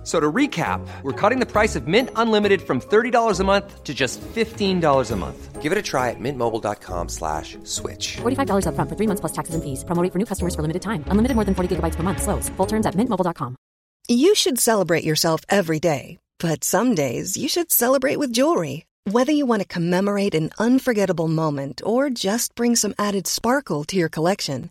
F- So to recap, we're cutting the price of Mint Unlimited from $30 a month to just $15 a month. Give it a try at mintmobile.com slash switch. $45 upfront for three months plus taxes and fees. Promo rate for new customers for limited time. Unlimited more than 40 gigabytes per month. Slows. Full terms at mintmobile.com. You should celebrate yourself every day, but some days you should celebrate with jewelry. Whether you want to commemorate an unforgettable moment or just bring some added sparkle to your collection,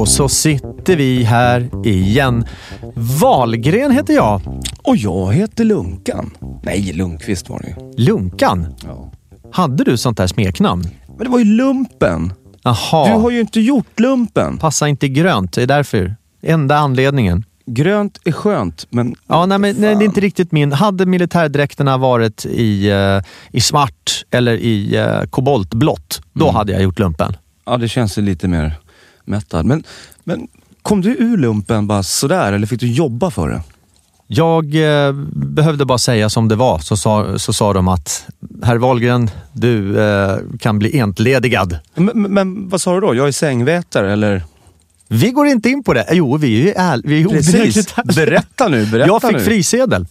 Och så sitter vi här igen. Valgren heter jag. Och jag heter Lunkan. Nej, Lundqvist var det ju. Lunkan. Ja. Hade du sånt där smeknamn? Men det var ju lumpen. Jaha. Du har ju inte gjort lumpen. Passa inte grönt, det är därför. Enda anledningen. Grönt är skönt, men... Ja, nej, men, nej, det är inte riktigt min. Hade militärdräkterna varit i, eh, i svart eller i uh, koboltblått, då Mm. hade jag gjort lumpen. Ja, det känns lite mer mättad. Men, men kom du ur lumpen bara sådär, eller fick du jobba för det? Jag eh, behövde bara säga som det var, så sa, så sa de att herr Wahlgren, du eh, kan bli entledigad. Men, men, vad sa du då? Jag är sängvätare, eller? Vi går inte in på det. Jo, vi är ju ärliga. Berätta nu, berätta Jag fick nu. frisedel.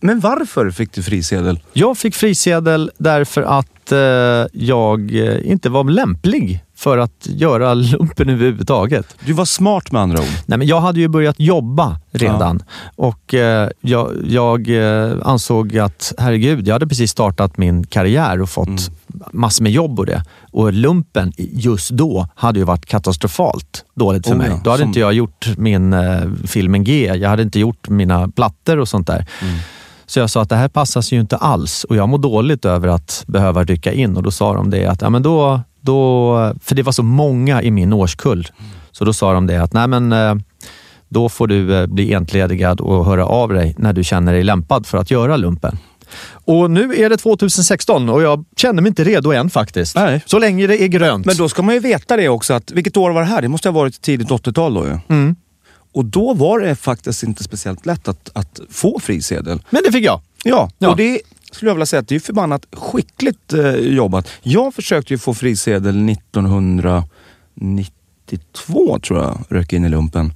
Men varför fick du frisedel? Jag fick frisedel därför att eh, jag eh, inte var lämplig för att göra lumpen överhuvudtaget. Du var smart med andra ord. Nej, men jag hade ju börjat jobba redan och eh, jag, jag eh, ansåg att, herregud, jag hade precis startat min karriär och fått Mm. massor med jobb och det. Och lumpen just då hade ju varit katastrofalt dåligt för Oh mig. ja, Då hade som- inte jag gjort min eh, filmen G, jag hade inte gjort mina plattor och sånt där. Mm. Så jag sa att det här passar sig ju inte alls och jag mår dåligt över att behöva rycka in. Och då sa de det att, ja men då, då för det var så många i min årskull. Så då sa de det att, nej men eh, då får du eh, bli entledigad och höra av dig när du känner dig lämpad för att göra lumpen. Och nu är det 2016 och jag känner mig inte redo än faktiskt. Nej. Så länge det är grönt. Men då ska man ju veta det också, att vilket år var det här? Det måste ha varit tidigt 80-tal då ju. Mm. Och då var det faktiskt inte speciellt lätt att, att få frisedel. Men det fick jag. Ja, Ja. och det skulle jag vilja säga att det är förbannat skickligt eh, jobbat. Jag försökte ju få frisedel 1992 tror jag, rök in i lumpen.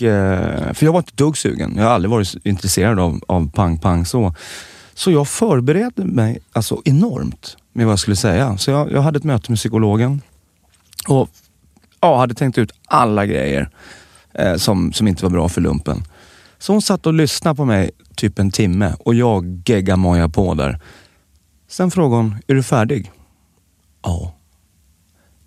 Och, eh, för jag var inte ett dugg sugen. Jag har aldrig varit intresserad av, av pang-pang så. Så jag förberedde mig alltså enormt med vad jag skulle säga. Så jag, jag hade ett möte med psykologen och ja, hade tänkt ut alla grejer eh, som, som inte var bra för lumpen. Så hon satt och lyssnade på mig typ en timme och jag geggamoja på där. Sen frågade hon, är du färdig? Ja.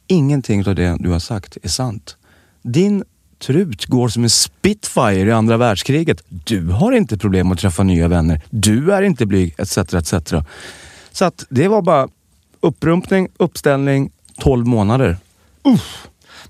Ingenting av det du har sagt är sant. Din trut går som en spitfire i andra världskriget. Du har inte problem att träffa nya vänner. Du är inte blyg, etc. etc. Så att det var bara upprumpning, uppställning, 12 månader.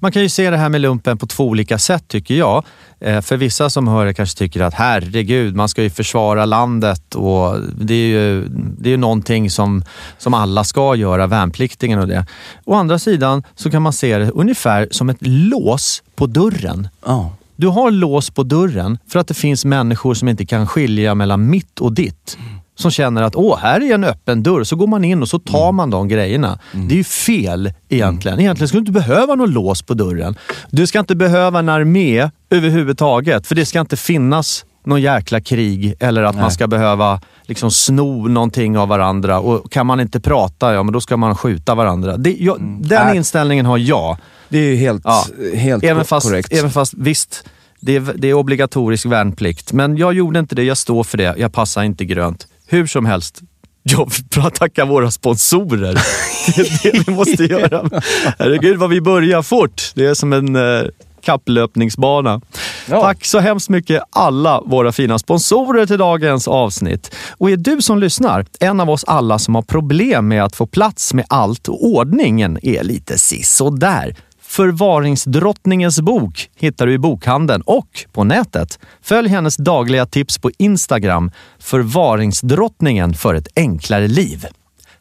Man kan ju se det här med lumpen på två olika sätt tycker jag. Eh, För vissa som hör det kanske tycker att herregud, man ska ju försvara landet och det är ju, det är ju någonting som, som alla ska göra, värnpliktingen och det. Å andra sidan så kan man se det ungefär som ett lås på dörren. Ja. Du har lås på dörren för att det finns människor som inte kan skilja mellan mitt och ditt. Som känner att åh, här är en öppen dörr. Så går man in och så tar man de grejerna. Det är ju fel egentligen. Egentligen ska du inte behöva någon lås på dörren. Du ska inte behöva en armé överhuvudtaget. För det ska inte finnas någon jäkla krig eller att man ska behöva liksom sno någonting av varandra. Och kan man inte prata, ja men då ska man skjuta varandra. Det, jag, Den Nej. inställningen har jag. Det är ju helt, Ja. helt Även fast, korrekt. även fast visst, det är, det är obligatorisk värnplikt. Men jag gjorde inte det, jag står för det. Jag passar inte grönt. Hur som helst, jag vill tacka våra sponsorer. Det är det vi måste göra. Herregud vad vi börjar fort. Det är som en eh, kapplöpningsbana. Ja. Tack så hemskt mycket alla våra fina sponsorer till dagens avsnitt. Och är du som lyssnar en av oss alla som har problem med att få plats med allt och ordningen är lite sisådär. Förvaringsdrottningens bok hittar du i bokhandeln och på nätet. Följ hennes dagliga tips på Instagram, Förvaringsdrottningen för ett enklare liv.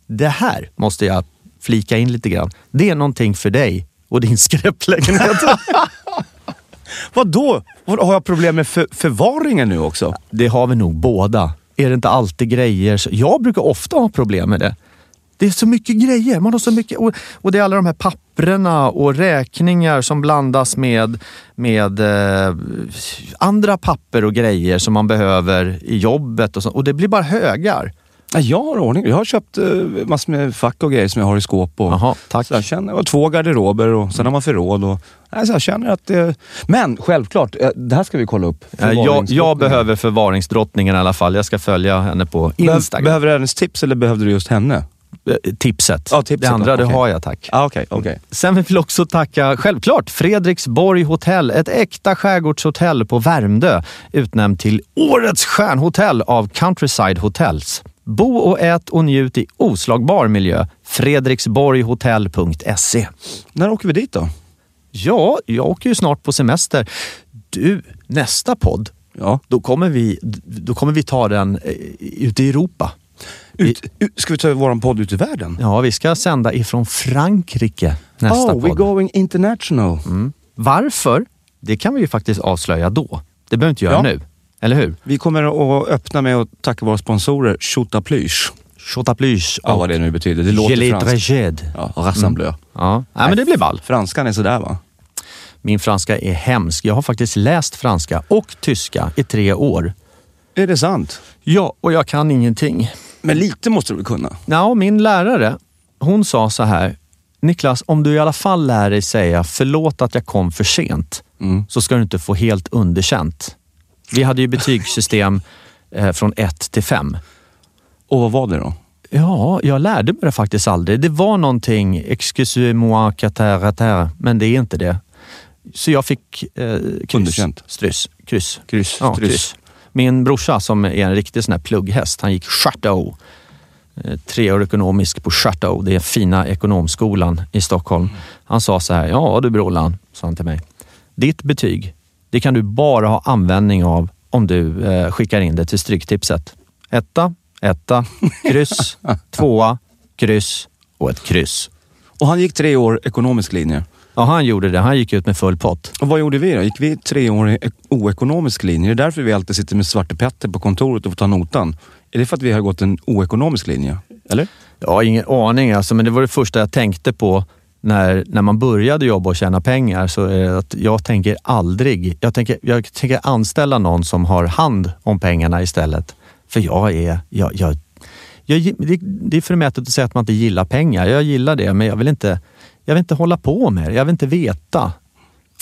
Det här måste jag flika in lite grann. Det är någonting för dig och din skräplägenhet. Vadå? Vad- Har jag problem med för, förvaringen nu också? Det har vi nog båda. Är det inte alltid grejer? Jag brukar ofta ha problem med det. Det är så mycket grejer. Man har så mycket, och, och det är alla de här papprena och räkningar som blandas med, med eh, andra papper och grejer som man behöver i jobbet. Och, så, och det blir bara högar. Ja, Jag har ordning. Jag har köpt uh, massor med fack och grejer som jag har i skåp. Och, Jaha, tack. Så jag känner, och två garderober och sen har man förråd. Och, nej, så jag känner att det, Men självklart, eh, det här ska vi kolla upp. Eh, Jag, jag behöver förvaringsdrottningen i alla fall. Jag ska följa henne på Instagram. Behöver du hennes tips eller behövde du just henne? Eh, tipset. Ja, tipset det andra då, det har jag, tack. Ah, Okej, okej. Sen vill vi också tacka, självklart, Fredriksborg hotell. Ett äkta skärgårdshotell på Värmdö. Utnämnt till Årets stjärnhotell av Countryside Hotels. Bo och ät och njut i oslagbar miljö. Fredriksborghotell.se När åker vi dit då? Ja, jag åker ju snart på semester. Du, nästa podd, Ja. då kommer vi, då kommer vi ta den eh, ute i Europa. Ut, ut, ska vi ta vår podd ut i världen? Ja, vi ska sända ifrån Frankrike nästa oh, we're podd. going international. Varför? Det kan vi ju faktiskt avslöja då. Det behöver vi inte göra Ja. nu. Eller hur? Vi kommer att öppna med att tacka våra sponsorer Chotaplysch. Chotaplyche Ja, vad det nu betyder. Det låter franskt. Ja, Rassembleu. Ja, Nej, men det blir ball. Franskan är sådär va? Min franska är hemsk. Jag har faktiskt läst franska och tyska i tre år. Är det sant? Ja, och jag kan ingenting. Men lite måste du väl kunna? Ja, min lärare, hon sa så här. Niklas, om du i alla fall lär dig säga förlåt att jag kom för sent, Mm. så ska du inte få helt underkänt. Vi hade ju betygssystem eh, från 1 till 5. Och vad var det då? Ja, jag lärde mig det faktiskt aldrig. Det var någonting, excusez-moi, cater, men det är inte det. Så jag fick eh, kryss. Underkänt. Strys. Kryss. Kryss, Ja, kryss. Min brorsa som är en riktig sån här plugghäst, han gick Chateau. Eh, Tre år ekonomisk på Chateau, det är fina ekonomskolan i Stockholm. Han sa så här, ja du Brolan, sa han till mig. Ditt betyg, det kan du bara ha användning av om du eh, skickar in det till Stryktipset. Etta, etta, kryss, tvåa, kryss och ett kryss. Och han gick tre år ekonomisk linje. Ja, han gjorde det. Han gick ut med full pott. Och vad gjorde vi då? Gick vi tre år i ek- oekonomisk linje? Det är därför vi alltid sitter med Svarte Petter på kontoret och får ta notan. Är det för att vi har gått en oekonomisk linje? Eller? Har ingen aning, alltså, men det var det första jag tänkte på när, när man började jobba och tjäna pengar. Så är det att jag tänker aldrig, jag tänker, jag tänker anställa någon som har hand om pengarna istället. För jag är, jag, jag, jag, det, det är förmätet att säga att man inte gillar pengar. Jag gillar det, men jag vill inte, jag vill inte hålla på med det. Jag vill inte veta.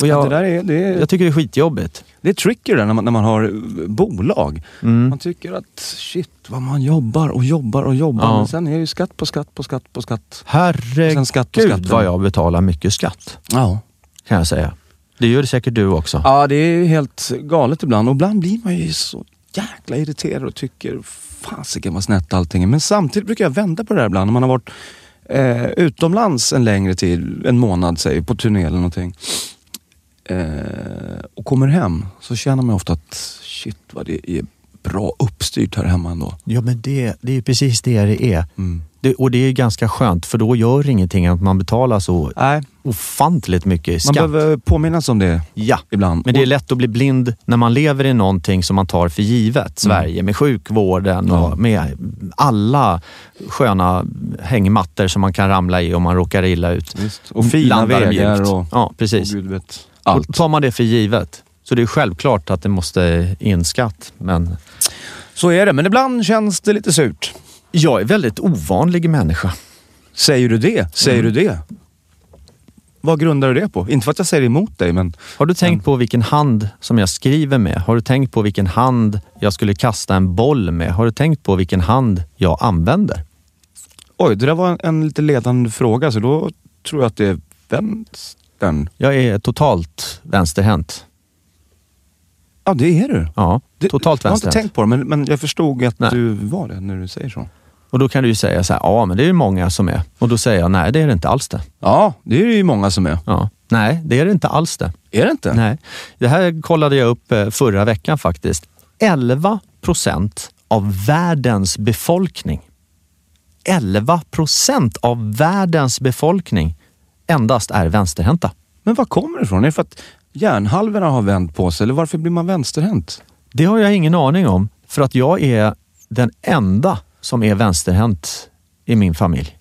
Och jag, det, där är, det, är, jag tycker det är skitjobbigt. det är tricky det när man, när man har eh, bolag. Man tycker att shit vad man jobbar och jobbar och jobbar. Ja. Men sen är det ju skatt på skatt på skatt på skatt. Herregud skatt på skatten. vad jag betalar mycket skatt, Ja. kan jag säga. Det gör det säkert du också. Ja, det är helt galet ibland. Och ibland blir man ju så jäkla irriterad och tycker fasiken vad snett allting är. Men samtidigt brukar jag vända på det där ibland. När man har varit eh, utomlands en längre tid, en månad säg, på turné eller någonting. Eh, och kommer hem så känner man ofta att shit vad det är bra uppstyrt här hemma ändå. Ja, men det, det är precis det det är. Mm. Det, och det är ganska skönt, för då gör ingenting att man betalar så Nej, ofantligt mycket man skatt. behöver påminnas om det Ja, ibland. men det är lätt att bli blind när man lever i någonting som man tar för givet. Sverige med sjukvården och med alla sköna hängmattor som man kan ramla i om man råkar illa ut. Visst. Och fina vägar mjukt. och, Ja, precis. och vet Och allt. tar man det för givet så det är självklart att det måste in skatt. Men Så är det, men ibland känns det lite surt. Jag är väldigt ovanlig människa. Säger du det? Säger Mm. du det? vad grundar du det på? Inte för att jag säger emot dig, men Har du tänkt på vilken hand som jag skriver med? Har du tänkt på vilken hand jag skulle kasta en boll med? Har du tänkt på vilken hand jag använder? oj, det där var en, en lite ledande fråga, så då tror jag att det är vänstern. Jag är totalt vänsterhänt. Ja, det är du. Ja, Det, totalt Jag har inte vänsterhänt. tänkt på det, men, men jag förstod att Nej. du var det när du säger så. Och då kan du ju säga så här, ja men det är ju många som är. Och då säger jag, nej det är det inte alls det. Ja, det är det ju många som är. Ja. Nej, det är det inte alls det. Är det inte? Nej. Det här kollade jag upp eh, förra veckan faktiskt. 11 procent av världens befolkning. 11 procent av världens befolkning endast är vänsterhänta. Men var kommer det ifrån? Är det för att hjärnhalvorna har vänt på sig, eller varför blir man vänsterhänt? Det har jag ingen aning om, för att jag är den enda som är vänsterhänt i min familj.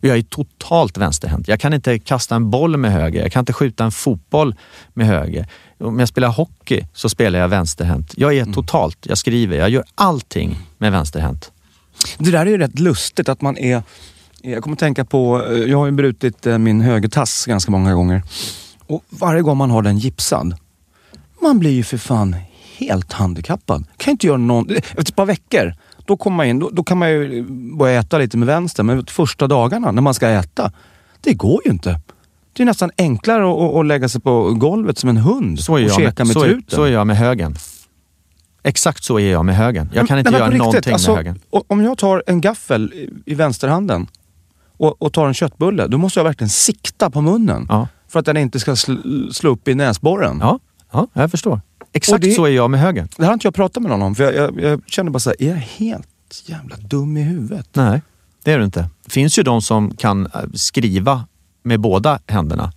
Jag är totalt vänsterhänt. Jag kan inte kasta en boll med höger. Jag kan inte skjuta en fotboll med höger. Om jag spelar hockey så spelar jag vänsterhänt. Jag är totalt, jag skriver, jag gör allting med vänsterhänt. Det där är ju rätt lustigt att man är... Jag kommer att tänka på, eh, jag har ju brutit eh, min högertass ganska många gånger. Och varje gång man har den gipsad, man blir ju för fan helt handikappad. Kan inte göra någon... Efter ett par veckor, då, kommer man in, då, då kan man ju börja äta lite med vänster. Men första dagarna när man ska äta, det går ju inte. Det är nästan enklare att, att- lägga sig på golvet som en hund Så är och jag käka med, med så så är jag med högen. Exakt så är jag med högen. Jag kan Men- inte men göra riktigt, någonting alltså, med högen. Om jag tar en gaffel i- i vänsterhanden och, och tar en köttbulle, då måste jag verkligen sikta på munnen. Ja. För att den inte ska sl, slå upp i näsborren. Ja, ja, jag förstår. Exakt det- så är jag med högen. Det här har inte jag pratat med någon om, för jag, jag, jag känner bara så här, är jag helt jävla dum i huvudet? Nej, det är du inte. Det finns ju de som kan eh, skriva med båda händerna.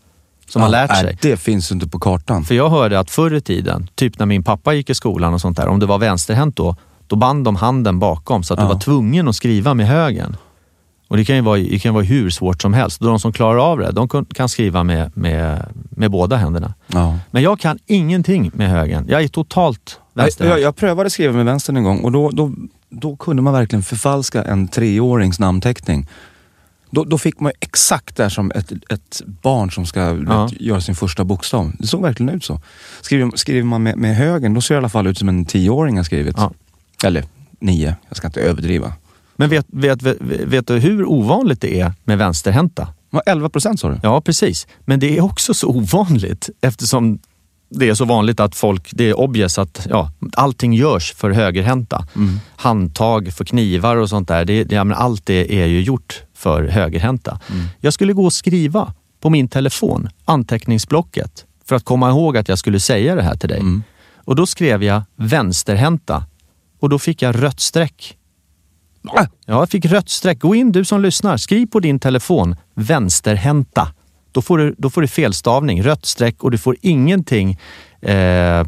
Som har Ja, lärt nej, sig. Det finns inte på kartan. För jag hörde att förr i tiden, typ när min pappa gick i skolan och sånt där, om det var vänsterhänt då, då band de handen bakom så att du Ja. var tvungen att skriva med högen. Och det kan ju vara, det kan vara hur svårt som helst. De som klarar av det, de kan skriva med, med, med båda händerna. Ja. Men jag kan ingenting med högen. Jag är totalt Jag, vänsterhänt. jag, jag prövade skriva med vänstern en gång och då, då, då kunde man verkligen förfalska en treårings namnteckning. Då, då fick man exakt det här som ett, ett barn som ska Ja. vet, göra sin första bokstav. Det såg verkligen ut så. Skriver, skriver man med, med högen, då ser det i alla fall ut som en tioåring har skrivit. Ja. Eller nio, jag ska inte överdriva. Men vet, vet, vet, vet du hur ovanligt det är med vänsterhänta? Vad, 11 procent sa du? Ja, precis. Men det är också så ovanligt eftersom det är så vanligt att folk, det är obvious att ja, allting görs för högerhänta. Handtag för knivar och sånt där, det, det, ja, allt det är ju gjort för högerhänta. Jag skulle gå och skriva på min telefon, anteckningsblocket, för att komma ihåg att jag skulle säga det här till dig. Och då skrev jag vänsterhänta och då fick jag rött streck. Ja, jag fick rött streck. Gå in du som lyssnar, skriv på din telefon vänsterhänta. Då får du, då får du felstavning, rött streck och du får ingenting eh,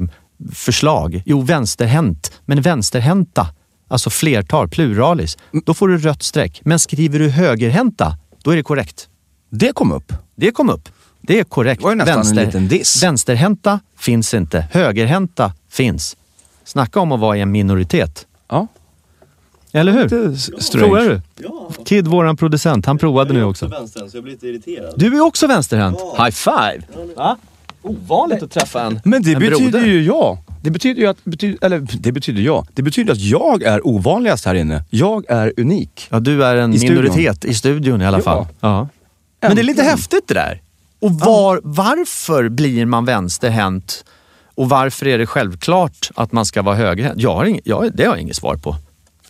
förslag. Jo, vänsterhänt, men vänsterhänta, alltså flertal, pluralis. Då får du rött streck. Men skriver du högerhänta, då är det korrekt. Det kom upp. Det kom upp. Det är korrekt. Det var ju nästan en liten diss. Vänsterhänta finns inte. Högerhänta finns. Snacka om att vara i en minoritet. Ja. Eller hur? Provar du? Kid, våran producent, han provade nu också. vänstern så jag blir lite irriterad. Du är också vänsterhänt. High five! Va? Ovanligt att träffa en Men det en betyder broder. ju jag. Det betyder ju att, bety, eller det betyder jag. Det betyder att jag är ovanligast här inne. Jag är unik. Ja, du är en I studion. minoritet i studion i alla Ja. fall. Ja. Men det är lite häftigt det där. Och var, varför blir man vänsterhänt? Och varför är det självklart att man ska vara högerhänt? Jag har ing, jag, det har jag inget svar på.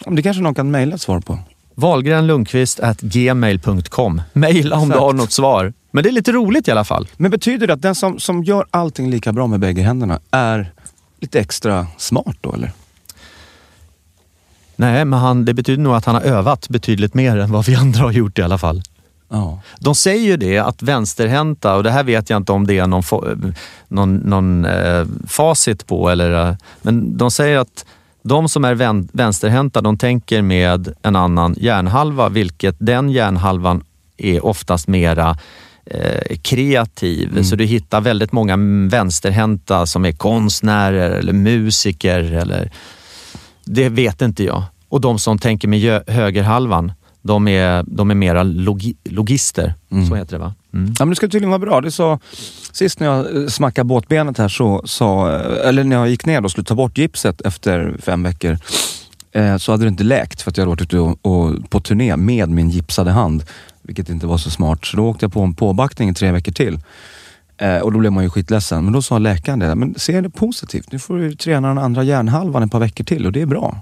Det kanske någon kan mejla ett svar på. Wahlgrenlundqvist.gmail.com. Maila om du Exakt. har något svar. Men det är lite roligt i alla fall. Men betyder det att den som, som gör allting lika bra med bägge händerna är lite extra smart då eller? Nej, men han, det betyder nog att han har övat betydligt mer än vad vi andra har gjort i alla fall. Ja. De säger ju det att vänsterhänta, och det här vet jag inte om det är någon, någon, någon eh, facit på, eller, eh, men de säger att de som är vän, vänsterhänta, de tänker med en annan hjärnhalva, vilket den hjärnhalvan är oftast mera eh, kreativ. Så du hittar väldigt många mm, vänsterhänta som är konstnärer eller musiker. Eller, det vet inte jag. Och de som tänker med högerhalvan, de är, de är mera logi, logister. Så heter det va? Mm. Ja, men det ska tydligen vara bra. Det sa, sist när jag eh, smackade båtbenet här så så, eh, eller när jag gick ner och skulle ta bort gipset efter fem veckor, eh, så hade det inte läkt för att jag hade varit ute och, och, på turné med min gipsade hand. Vilket inte var så smart. Så då åkte jag på en påbackning i tre veckor till. Eh, och då blev man ju skitledsen. Men då sa läkaren det, men se det positivt. Nu får du träna den andra hjärnhalvan ett par veckor till och det är bra.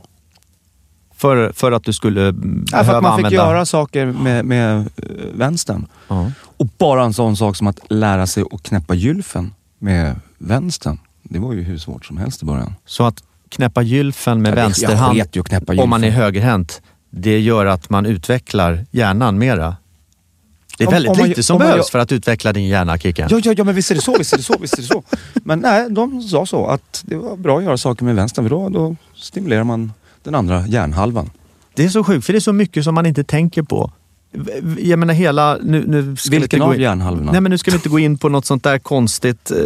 För, för att du skulle mm, Ja, för behöva att man fick använda... göra saker med, med eh, vänstern. Ja. Och bara en sån sak som att lära sig att knäppa gylfen med vänstern. Det var ju hur svårt som helst i början. Så att knäppa gylfen med jag vänsterhand ju att knäppa om man är högerhänt, det gör att man utvecklar hjärnan mera. Det är Om- väldigt om man- lite som om man behövs gör- för att utveckla din hjärna, Kicken. Ja, ja, ja, men visst är det så, visst är det så, visst är det så. Men nej, de sa så att det var bra att göra saker med vänstern för då, då stimulerar man den andra hjärnhalvan. Det är så sjukt, för det är så mycket som man inte tänker på. Jag menar hela... Nu, nu ska vi Vilken inte gå av in, hjärnhalvorna? Nej, men nu ska vi inte gå in på något sånt där konstigt eh,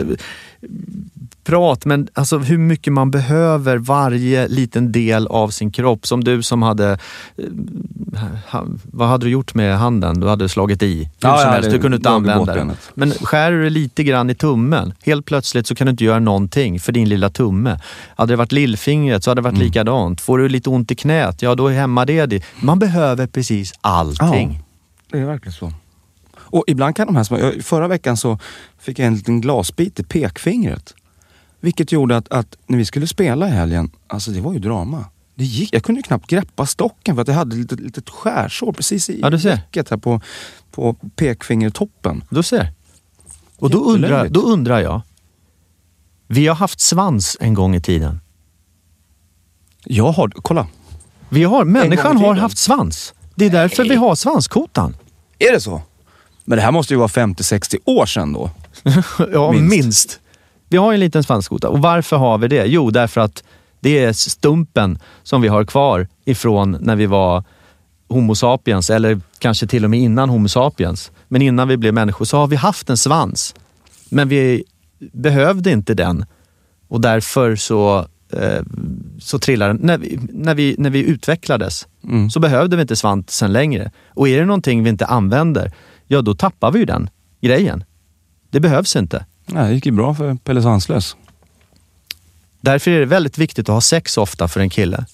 prat, men alltså hur mycket man behöver varje liten del av sin kropp. Som du som hade... eh, vad hade du gjort med handen? Du hade slagit i. Hur Ja, som jag helst, du kunde inte använda den. Men skär du lite grann i tummen, helt plötsligt så kan du inte göra någonting för din lilla tumme. Hade det varit lillfingret så hade det varit Mm. likadant. Får du lite ont i knät, ja då hämmar det det. Man behöver precis allting. Det är verkligen så. Och ibland kan de här små... Förra veckan så fick jag en liten glasbit i pekfingret. Vilket gjorde att, att när vi skulle spela i helgen, alltså det var ju drama. Det gick, jag kunde ju knappt greppa stocken för att jag hade ett litet, litet skärsår precis i Ja, vecket här på, på pekfingertoppen. Du ser. Och då undrar, då undrar jag. Vi har haft svans en gång i tiden. Jag har, kolla. Vi har, människan har haft svans. Det är därför vi har svanskotan. Är det så? Men det här måste ju vara 50-60 år sedan då. ja, Minst. minst. Vi har en liten svanskota. Och varför har vi det? Jo, därför att det är stumpen som vi har kvar ifrån när vi var Homo sapiens, eller kanske till och med innan Homo sapiens. Men innan vi blev människor så har vi haft en svans. Men vi behövde inte den. Och därför så, eh, så trillar den. När vi, när, vi, när vi utvecklades Mm. så behövde vi inte svansen längre. Och är det någonting vi inte använder, ja då tappar vi ju den grejen. Det behövs inte. Nej, det gick ju bra för Pelle Svanslös. Därför är det väldigt viktigt att ha sex ofta för en kille.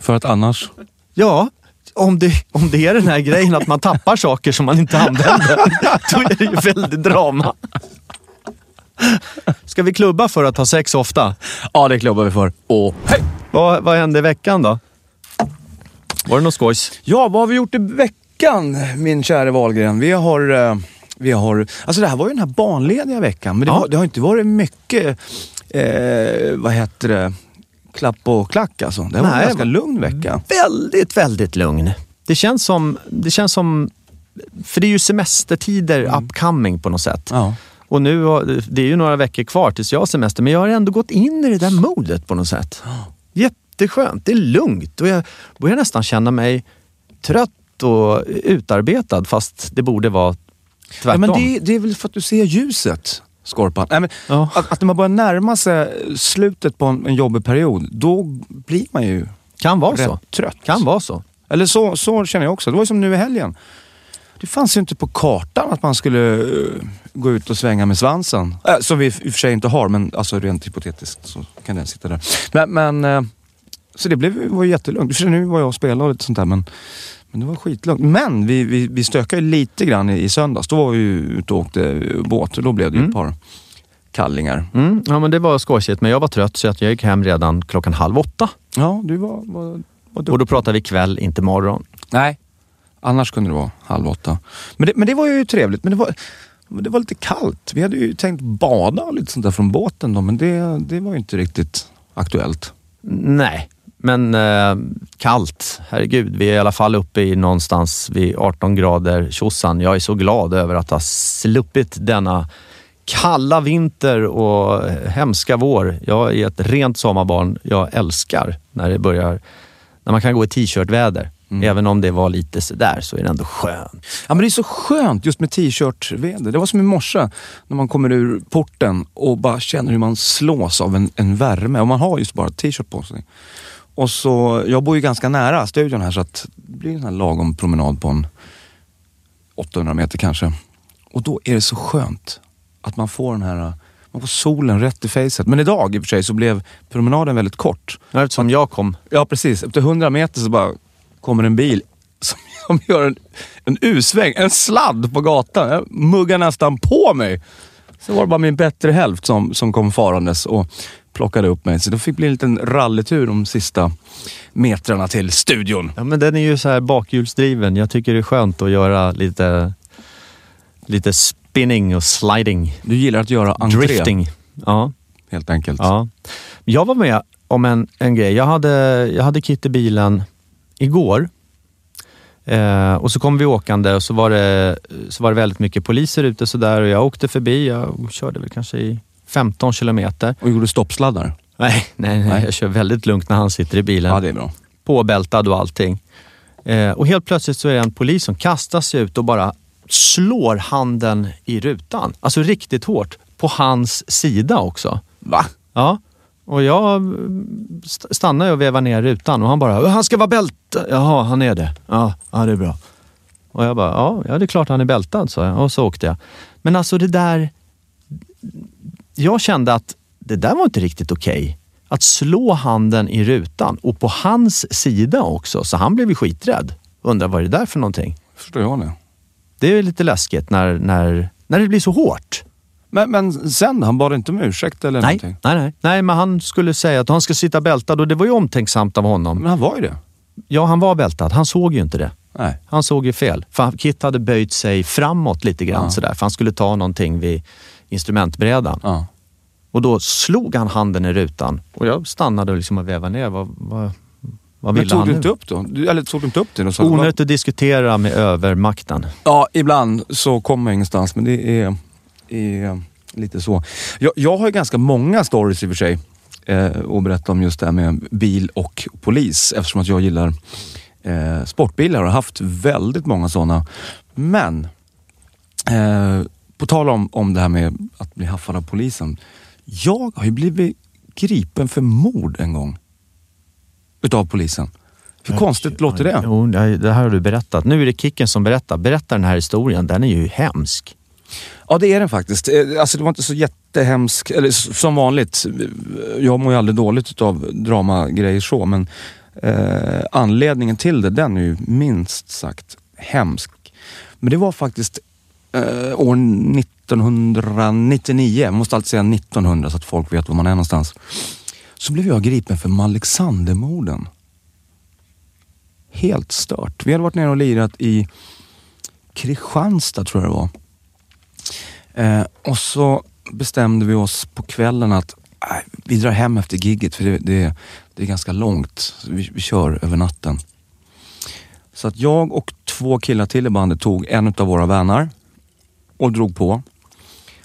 För att annars... Ja, om det, om det är den här grejen att man tappar saker som man inte använder, då är det ju väldigt drama. Ska vi klubba för att ha sex ofta? Ja, det klubbar vi för. Och hej! Vad, vad hände i veckan då? Var det något skojs? Ja, vad har vi gjort i veckan, min käre Wahlgren? Vi har... eh, Vi har alltså det här var ju den här barnlediga veckan, men det, Ja. var, det har inte varit mycket, eh, vad heter det, klapp och klack alltså. Det var en Nej, ganska va- lugn vecka. Väldigt, väldigt lugn. Det känns som, det känns som för det är ju semestertider upcoming på något sätt. Ja. Och nu, det är ju några veckor kvar tills jag har semester, men jag har ändå gått in i det där modet på något sätt. Jätteskönt, det är lugnt och jag börjar nästan känna mig trött och utarbetad fast det borde vara tvärtom. Ja, men det, det är väl för att du ser ljuset, Skorpan. Nej, men Ja. att, att när man börjar närma sig slutet på en, en jobbig period, då blir man ju kan vara rätt så. trött. Kan vara så. Eller så, så känner jag också. Det var ju som nu i helgen. Det fanns ju inte på kartan att man skulle eh, gå ut och svänga med svansen. Äh, som vi i och för sig inte har, men alltså rent hypotetiskt så kan den sitta där. Men, men eh, så det blev, var ju jättelugnt. För nu var jag och spelade och lite sånt där, men, men det var skitlugnt. Men vi, vi, vi stökade lite grann i, i söndags. Då var vi ute och åkte båt och då blev det ju ett par kallingar. Mm, ja, men det var skojsigt, men jag var trött så att jag gick hem redan klockan halv åtta. Ja, du var, var, var. Och då pratar vi kväll, inte morgon. Nej, annars kunde det vara halv åtta. Men det, men det var ju trevligt. Men det var, det var lite kallt. Vi hade ju tänkt bada och lite sånt där från båten då, men det, det var ju inte riktigt aktuellt. Nej, men eh, kallt. Herregud, vi är i alla fall uppe i någonstans vid 18 grader tjosan. Jag är så glad över att ha sluppit denna kalla vinter och hemska vår. Jag är ett rent sommarbarn. Jag älskar när det börjar, när man kan gå i t-shirtväder. Även om det var lite sådär så är det ändå skönt. Ja men det är så skönt just med t-shirtväder. Det var som i morse när man kommer ur porten och bara känner hur man slås av en, en värme. Och man har just bara t-shirt på sig. Och så, jag bor ju ganska nära studion här så att det blir en sån här lagom promenad på en 800 meter kanske. Och då är det så skönt att man får den här man får solen rätt i facet. Men idag i och för sig så blev promenaden väldigt kort. Ja, Som jag kom. Ja precis, efter 100 meter så bara kommer en bil som, som gör en, en U-sväng, en sladd på gatan. Jag muggar nästan på mig. Så var det bara min bättre hälft som, som kom farandes och plockade upp mig. Så det fick bli en liten rallytur de sista metrarna till studion. Ja, men den är ju så här bakhjulsdriven. Jag tycker det är skönt att göra lite, lite spinning och sliding. Du gillar att göra entré, Drifting. Ja. helt enkelt. Ja. Jag var med om en, en grej. Jag hade, jag hade Kit i bilen igår. Eh, och så kom vi åkande och så var, det, så var det väldigt mycket poliser ute sådär och jag åkte förbi. Jag körde väl kanske i 15 kilometer. Och gjorde stoppsladdar. Nej, nej, nej, Nej. jag kör väldigt lugnt när han sitter i bilen. Ja, det är bra. Påbältad och allting. Eh, och helt plötsligt så är det en polis som kastar sig ut och bara slår handen i rutan. Alltså riktigt hårt. På hans sida också. Va? Ja. Och jag mm, st- stannar och vevar ner rutan och han bara, han ska vara bältad. Jaha, han är det. Ja, ja, det är bra. Och jag bara, ja, ja det är klart han är bältad, sa jag. Och så åkte jag. Men alltså det där... Jag kände att det där var inte riktigt okej. Att slå handen i rutan och på hans sida också. Så han blev ju skiträdd. Undrar vad är det där för någonting? Förstår jag det. Det är lite läskigt när, när, när det blir så hårt. Men, men sen, han bad inte om ursäkt eller Nej, någonting? nej, nej. Nej, men han skulle säga att han ska sitta bältad och det var ju omtänksamt av honom. Men han var ju det. Ja, han var bältad. Han såg ju inte det. Nej. Han såg ju fel. För Kit hade böjt sig framåt lite grann Ja. sådär. För han skulle ta någonting vid instrumentbrädan. Ja. Och då slog han handen i rutan. Och jag stannade och liksom vevade ner. Vad, vad, vad ville tog han du nu? inte upp då? Du, eller tog du inte upp det? Sa, Onödigt att diskutera med övermakten. Ja, ibland så kommer jag ingenstans, men det är, är lite så. Jag, jag har ju ganska många stories i och för sig eh, att berätta om just det här med bil och polis eftersom att jag gillar eh, sportbilar och har haft väldigt många sådana. Men eh, på tal om, om det här med att bli haffad av polisen. Jag har ju blivit gripen för mord en gång. Utav polisen. Hur konstigt låter det? Jo, det här har du berättat. Nu är det Kicken som berättar. Berätta den här historien. Den är ju hemsk. Ja det är den faktiskt. Eh, Alltså det var inte så jättehemskt, eller som vanligt. Jag mår ju aldrig dåligt utav dramagrejer så men eh, anledningen till det den är ju minst sagt hemsk. Men det var faktiskt eh, år 1999, måste alltid säga 1900 så att folk vet var man är någonstans. Så blev jag gripen för Malexandermorden. Helt stört. Vi hade varit nere och lirat i Kristianstad tror jag det var. Eh, och så bestämde vi oss på kvällen att eh, vi drar hem efter gigget för det, det, det är ganska långt. Vi, vi kör över natten. Så att jag och två killar till i bandet tog en av våra vänner och drog på.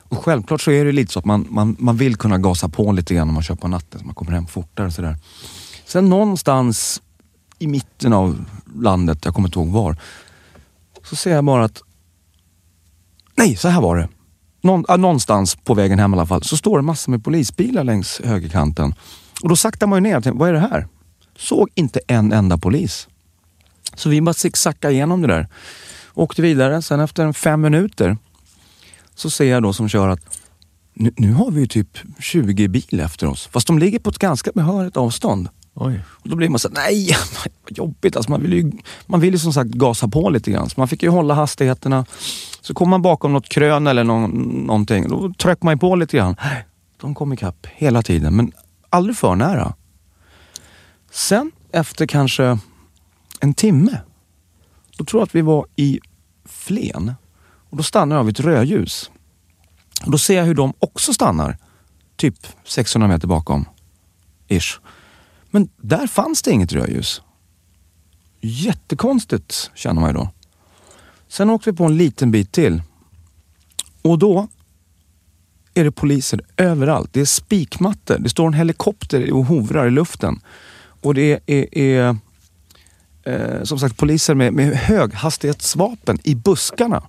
Och självklart så är det lite så att man, man, man vill kunna gasa på lite grann om man kör på natten så man kommer hem fortare och sådär. Sen någonstans i mitten av landet, jag kommer inte ihåg var, så ser jag bara att Nej, så här var det. Någon, någonstans på vägen hem i alla fall så står det massor med polisbilar längs högerkanten. Och då saktar man ju ner och tänker, vad är det här? Såg inte en enda polis. Så vi bara zigzackade igenom det där. Åkte vidare, sen efter fem minuter så ser jag då som kör att nu, nu har vi ju typ 20 bil efter oss. Fast de ligger på ett ganska behörigt avstånd. Oj. Och då blir man så nej vad jobbigt. Alltså man, vill ju, man vill ju som sagt gasa på lite grann. Så man fick ju hålla hastigheterna. Så kom man bakom något krön eller någon, någonting. Då tryckte man ju på lite grann. De kom ikapp hela tiden, men aldrig för nära. Sen efter kanske en timme, då tror jag att vi var i Flen. Och då stannar jag vid ett rödljus. Och då ser jag hur de också stannar. Typ 600 meter bakom. Ish. Men där fanns det inget rödljus. Jättekonstigt känner man ju då. Sen åkte vi på en liten bit till. Och då är det poliser överallt. Det är spikmattor. Det står en helikopter och hovrar i luften. Och det är, är eh, som sagt poliser med, med höghastighetsvapen i buskarna.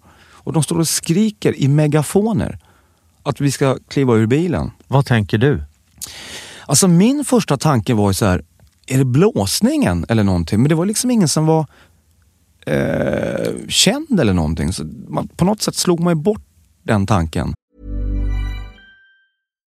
Och de står och skriker i megafoner att vi ska kliva ur bilen. Vad tänker du? Alltså min första tanke var ju så här, är det blåsningen eller någonting? Men det var liksom ingen som var eh, känd eller någonting. Så man, på något sätt slog man ju bort den tanken.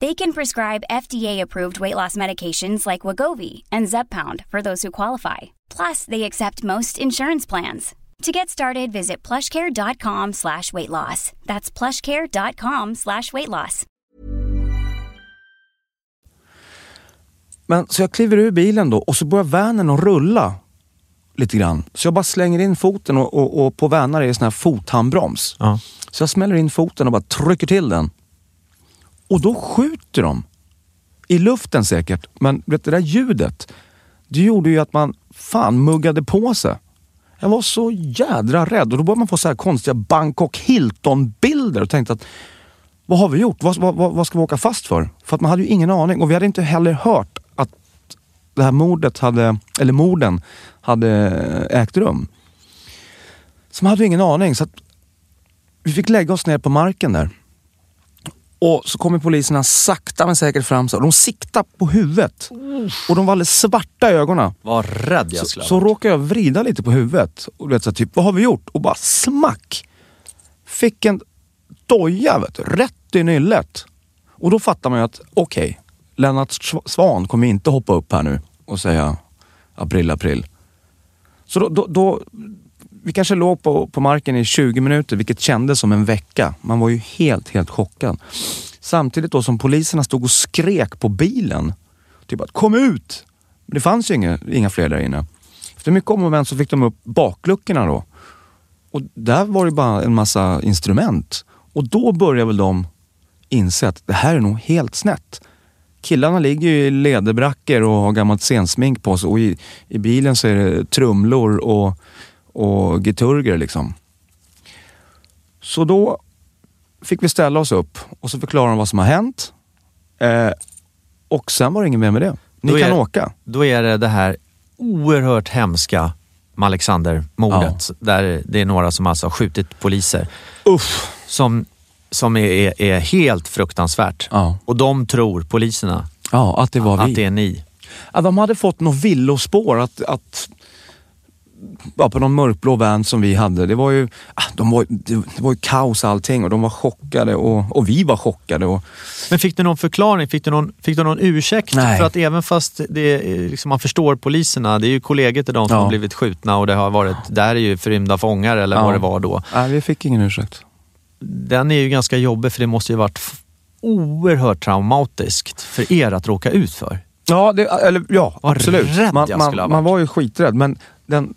They can prescribe FDA-approved weight loss medications like Wagovi and Zepbound for those who qualify. Plus, they accept most insurance plans. To get started, visit plushcare.com slash weight loss. That's plushcare.com slash weight loss. Men så jag kliver ur bilen då och så börjar vanen att rulla lite grann. Så jag bara slänger in foten och, och, och på vanar är det sån här fothandbroms. Ja. Så jag smäller in foten och bara trycker till den. Och då skjuter de. I luften säkert, men vet, det där ljudet, det gjorde ju att man fan muggade på sig. Jag var så jädra rädd och då började man få så här konstiga Bangkok Hilton-bilder och tänkte att vad har vi gjort? Vad, vad, vad ska vi åka fast för? För att man hade ju ingen aning och vi hade inte heller hört att det här mordet hade, eller morden hade ägt rum. Så man hade ju ingen aning. Så att vi fick lägga oss ner på marken där. Och så kommer poliserna sakta men säkert fram. Så och de siktar på huvudet. Och de var alldeles svarta i ögonen. Vad rädd jag Så, skulle så varit. råkade jag vrida lite på huvudet. Och vet, så typ, vad har vi gjort? Och bara smack! Fick en doja vet du, rätt i nyllet. Och då fattar man ju att, okej, Lennart Sv- Svan kommer inte hoppa upp här nu och säga april, april. Så då, då, då vi kanske låg på, på marken i 20 minuter, vilket kändes som en vecka. Man var ju helt, helt chockad. Samtidigt då som poliserna stod och skrek på bilen. Typ att kom ut! Men det fanns ju inga, inga fler där inne. Efter mycket om och men så fick de upp bakluckorna då. Och där var det bara en massa instrument. Och då började väl de inse att det här är nog helt snett. Killarna ligger ju i lederbrackor och har gammalt scensmink på sig och i, i bilen så är det trumlor och, och giturger liksom. Så då fick vi ställa oss upp och så förklarade de vad som har hänt. Eh, och sen var det inget mer med det. Ni Då kan är- åka. Då är det det här oerhört hemska med Alexander-mordet. Där det är några som alltså har skjutit poliser. Uff. Som, som är, är, helt fruktansvärt. Ja. Och de tror, poliserna, Ja, att det var vi. att det är ni. Ja, de hade fått något villospår att, att ja, på någon mörkblå van som vi hade. Det var ju, ah, de var, det, var ju kaos allting och de var chockade och, och vi var chockade. Och, Men fick du någon förklaring? Fick du någon, fick du någon ursäkt? Nej. För att även fast det, är, liksom, man förstår poliserna, det är ju kollegor till de som Ja. har blivit skjutna och det har varit, där är ju förrymda fångar eller Ja. vad det var då. nej, vi fick ingen ursäkt. Den är ju ganska jobbig för det måste ju varit oerhört traumatiskt för er att råka ut för. Ja, det, eller, ja Vad absolut. Man, man, man var ju skiträdd men den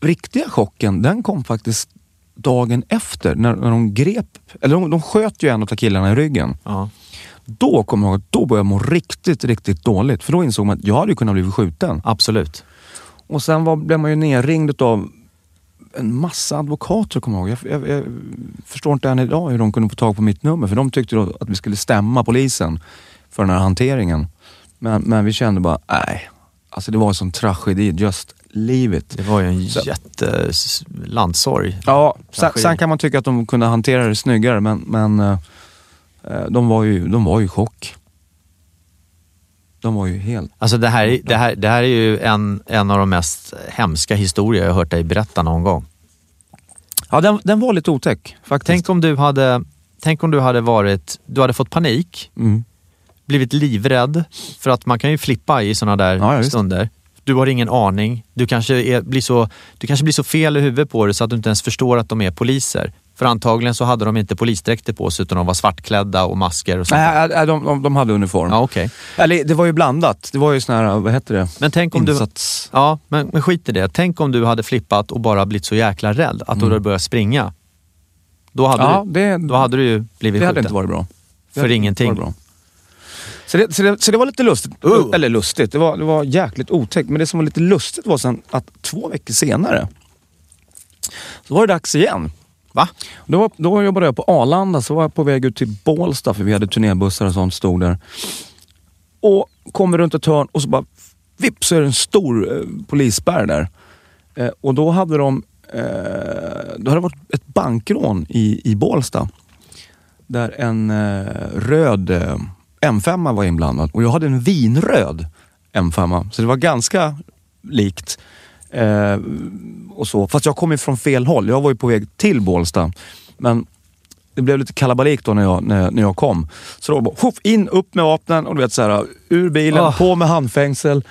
riktiga chocken den kom faktiskt dagen efter när, när de grep, eller de, de sköt ju en av killarna i ryggen. Ja. Då kommer jag ihåg då började jag må riktigt, riktigt dåligt. För då insåg man att jag hade ju kunnat bli skjuten. Absolut. Och sen var, blev man ju nerringd av en massa advokater, kommer jag ihåg. Jag, jag, jag förstår inte än idag hur de kunde få tag på mitt nummer. För de tyckte då att vi skulle stämma polisen för den här hanteringen. Men, men vi kände bara, nej. Alltså det var en sån tragedi. Just leave it. Det var ju en Så- jättelandssorg. Ja, sen, sen kan man tycka att de kunde hantera det snyggare men, men eh, eh, de, var ju, de var ju i chock. De var ju helt... Alltså det här, är- det här, det här är ju en, en av de mest hemska historier jag har hört dig berätta någon gång. Ja, den, den var lite otäck faktiskt. Tänk om du hade, tänk om du hade varit, du hade fått panik, Mm. blivit livrädd, för att man kan ju flippa i sådana där Ja, stunder. Du har ingen aning. Du kanske, är, blir så, du kanske blir så fel i huvudet på det så att du inte ens förstår att de är poliser. För antagligen så hade de inte polisdräkter på sig utan de var svartklädda och masker och sånt. Nej, nej, de, de, de hade uniform. Ja, okej. Eller det var ju blandat. Det var ju sån här, vad heter det? Men tänk om du... Insats... Ja, men, men skit i det. Tänk om du hade flippat och bara blivit så jäkla rädd att du hade börjat springa. Då hade, Mm. Ja, du, det, då hade du ju blivit det hade skjuten. inte varit bra. För ingenting. bra. Så det, så, det, så det var lite lustigt. Uh. Eller lustigt, det var, det var jäkligt otäckt. Men det som var lite lustigt var sen att två veckor senare så var det dags igen. Va? Då, var, då jobbade jag på Arlanda, så var jag på väg ut till Bålsta för vi hade turnébussar och sånt stod där. Och kommer runt ett hörn och så bara vips så är det en stor eh, polisspärr där. Eh, och då hade de eh, då hade det varit ett bankrån i, i Bålsta. Där en eh, röd eh, M5 var inblandad och jag hade en vinröd M5. Så det var ganska likt. Eh, och så. Fast jag kom ju från fel håll. Jag var ju på väg till Bålsta. Men det blev lite kalabalik då när jag, när, när jag kom. Så då bara, huff, in, upp med vapnen och du vet så här, ur bilen, Ah. på med handfängsel.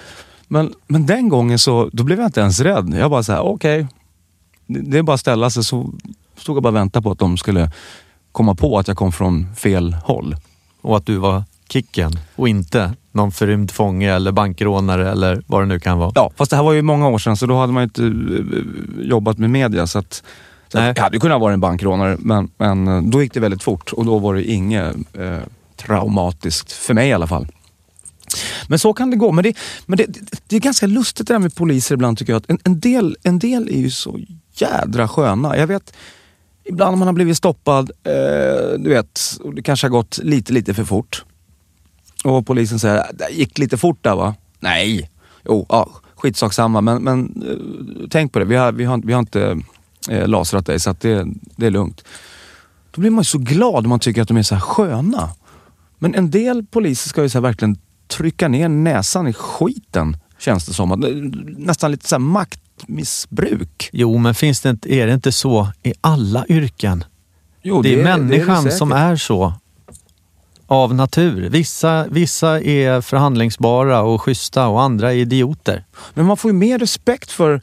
Men, men den gången så då blev jag inte ens rädd. Jag bara så här, okej. Det, det är bara att ställa sig. Så stod jag bara och väntade på att de skulle komma på att jag kom från fel håll. Och att du var kicken och inte någon förrymd fånge eller bankrånare eller vad det nu kan vara. Ja, fast det här var ju många år sedan så då hade man inte eh, jobbat med media. Så att, så Nej. jag hade kunnat vara en bankrånare men, men eh, då gick det väldigt fort och då var det inget eh, traumatiskt, för mig i alla fall. Men så kan det gå. Men det, men det, det, det är ganska lustigt det där med poliser ibland tycker jag. Att en, en, del, en del är ju så jädra sköna. Jag vet, ibland man har blivit stoppad, eh, du vet, och det kanske har gått lite, lite för fort. Och polisen säger, det gick lite fort där va? Nej. Jo, ja, skitsak samma. Men, men eh, tänk på det, vi har, vi har, vi har inte eh, lasrat dig så det, det är lugnt. Då blir man ju så glad om man tycker att de är så här sköna. Men en del poliser ska ju så verkligen trycka ner näsan i skiten, känns det som. Eh, Nästan lite så maktmissbruk. Jo, men finns det inte, är det inte så i alla yrken? Jo, det är det människan det som är så. Av natur. Vissa, vissa är förhandlingsbara och schyssta och andra är idioter. Men man får ju mer respekt för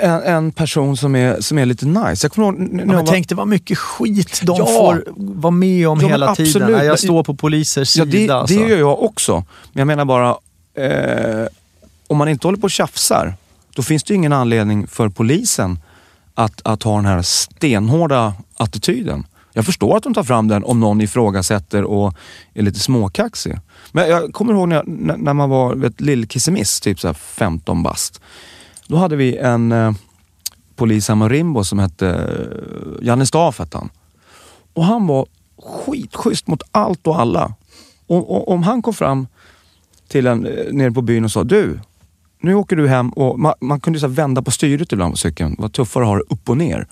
en, en person som är, som är lite nice. Jag kommer ihåg Ja, men var- tänk det var mycket skit de Ja. får vara med om Ja, hela tiden. absolut. när Men- Jag står på polisers Ja, sida. det, alltså. det gör jag också. Men jag menar bara, eh, om man inte håller på och tjafsar, då finns det ju ingen anledning för polisen att, att ha den här stenhårda attityden. Jag förstår att de tar fram den om någon ifrågasätter och är lite småkaxig. Men jag kommer ihåg när, jag, när man var vet, lillkissemiss, typ så här 15 bast. Då hade vi en eh, polis hemma i Rimbo som hette eh, Janne Staaf hette han. Och han var skitschysst mot allt och alla. Och, och, om han kom fram till en eh, nere på byn och sa du, nu åker du hem och man, man kunde ju så här vända på styret ibland på cykeln. Det var tuffare att ha det upp och ner.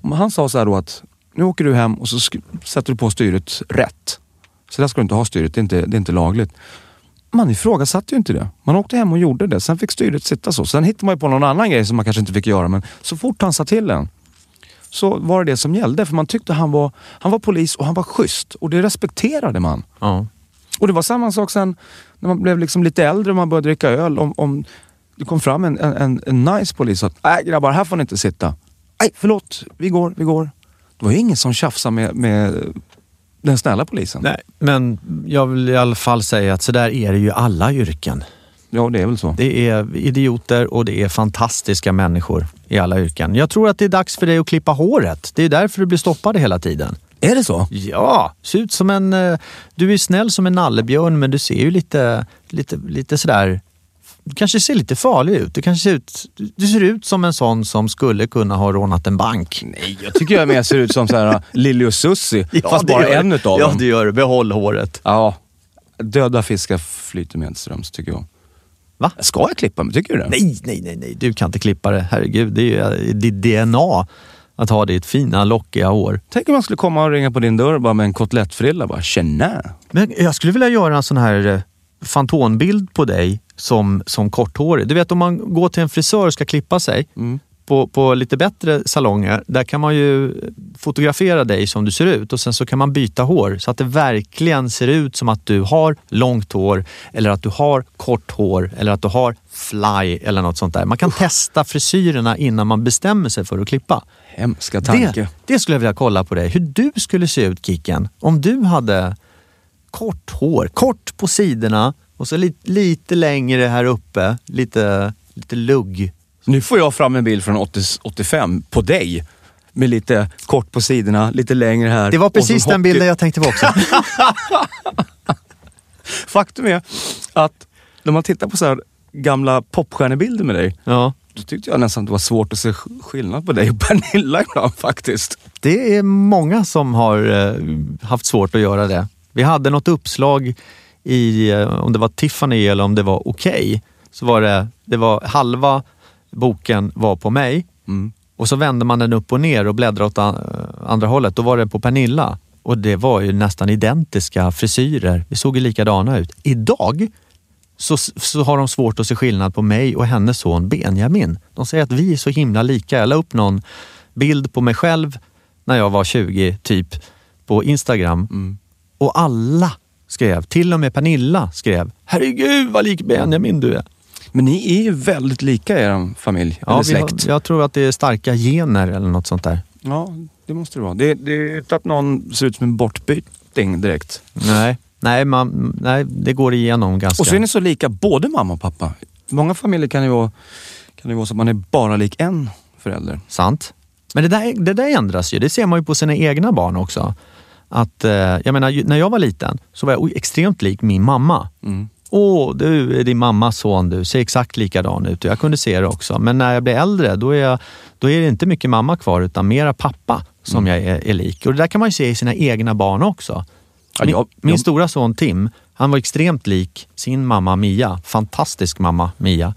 Och han sa så här då att nu åker du hem och så sätter du på styret rätt. Så där ska du inte ha styret, det är inte, det är inte lagligt. Man ifrågasatte ju inte det. Man åkte hem och gjorde det. Sen fick styret sitta så. Sen hittade man ju på någon annan grej som man kanske inte fick göra. Men så fort han sa till en så var det det som gällde. För man tyckte han var, han var polis och han var schysst. Och det respekterade man. Ja. Och det var samma sak sen när man blev liksom lite äldre och man började dricka öl. Om, om det kom fram en, en, en nice polis och sa nej grabbar, här får ni inte sitta. Nej, förlåt, vi går, vi går. Det var ju ingen som tjafsade med, med den snälla polisen. Nej, men jag vill i alla fall säga att så där är det ju alla yrken. Ja, det är väl så. Det är idioter och det är fantastiska människor i alla yrken. Jag tror att det är dags för dig att klippa håret. Det är därför du blir stoppad hela tiden. Är det så? Ja, ser ut som en... eh, Du är snäll som en nallebjörn men du ser ju lite, lite, lite sådär du kanske ser lite farlig ut. Du, kanske ser ut. du ser ut som en sån som skulle kunna ha rånat en bank. Nej, jag tycker jag mer ser ut som så här Lili och Susie, fast det bara en utav Ja, dem. det gör du. Behåll håret. Ja. Döda fiskar flyter medströms, tycker jag. Va? Ska jag klippa mig? Tycker du det? Nej, nej, nej, nej. Du kan inte klippa det. Herregud, det är ju ditt DNA att ha ditt fina lockiga hår. Tänk om man skulle komma och ringa på din dörr bara med en kotlettfrilla. Bara, tjena! Men jag skulle vilja göra en sån här eh, fantombild på dig som, som korthårig. Du vet om man går till en frisör och ska klippa sig på, på lite bättre salonger, där kan man ju fotografera dig som du ser ut och sen så kan man byta hår så att det verkligen ser ut som att du har långt hår eller att du har kort hår eller att du har fly eller något sånt där. Man kan testa frisyrerna innan man bestämmer sig för att klippa. Hemska tanke. Det, det skulle jag vilja kolla på dig. Hur du skulle se ut Kicken om du hade kort hår. Kort på sidorna och så lite, lite längre här uppe. Lite, lite lugg. Nu får jag fram en bild från 80, 85 på dig. Med lite kort på sidorna, lite längre här. Det var precis den bilden jag tänkte på också. Faktum är att när man tittar på så här gamla popstjärnebilder med dig, Ja. då tyckte jag nästan att det var svårt att se sk- skillnad på dig och Pernilla ibland faktiskt. Det är många som har eh, haft svårt att göra det. Vi hade något uppslag i, eh, om det var Tiffany eller om det var Okej, så var det, det var halva boken var på mig och så vände man den upp och ner och bläddrade åt a- andra hållet. Då var det på Pernilla och det var ju nästan identiska frisyrer. Vi såg ju likadana ut. Idag så, så har de svårt att se skillnad på mig och hennes son Benjamin. De säger att vi är så himla lika. Jag la upp någon bild på mig själv när jag var 20 typ på Instagram och alla skrev, till och med Pernilla skrev, herregud vad lik Benjamin du är. Men ni är ju väldigt lika i er familj, eller Ja, vi släkt. har, jag tror att det är starka gener eller något sånt där. Ja, det måste det vara. Det, det är inte att någon ser ut som en bortbyting direkt. Nej, nej, man, nej det går igenom ganska. Och så är ni så lika, både mamma och pappa. Många familjer kan det vara, kan det vara så att man är bara lik en förälder. Sant. Men det där, det där ändras ju. Det ser man ju på sina egna barn också. Att, eh, jag menar, när jag var liten så var jag extremt lik min mamma. Åh, du är din mammas son, du ser exakt likadan ut. Jag kunde se det också. Men när jag blev äldre, då är, jag, då är det inte mycket mamma kvar, utan mera pappa som jag är, är lik. Och det där kan man ju se i sina egna barn också. Ja, Min, jag- min jag- stora son Tim, han var extremt lik sin mamma Mia. Fantastisk mamma Mia.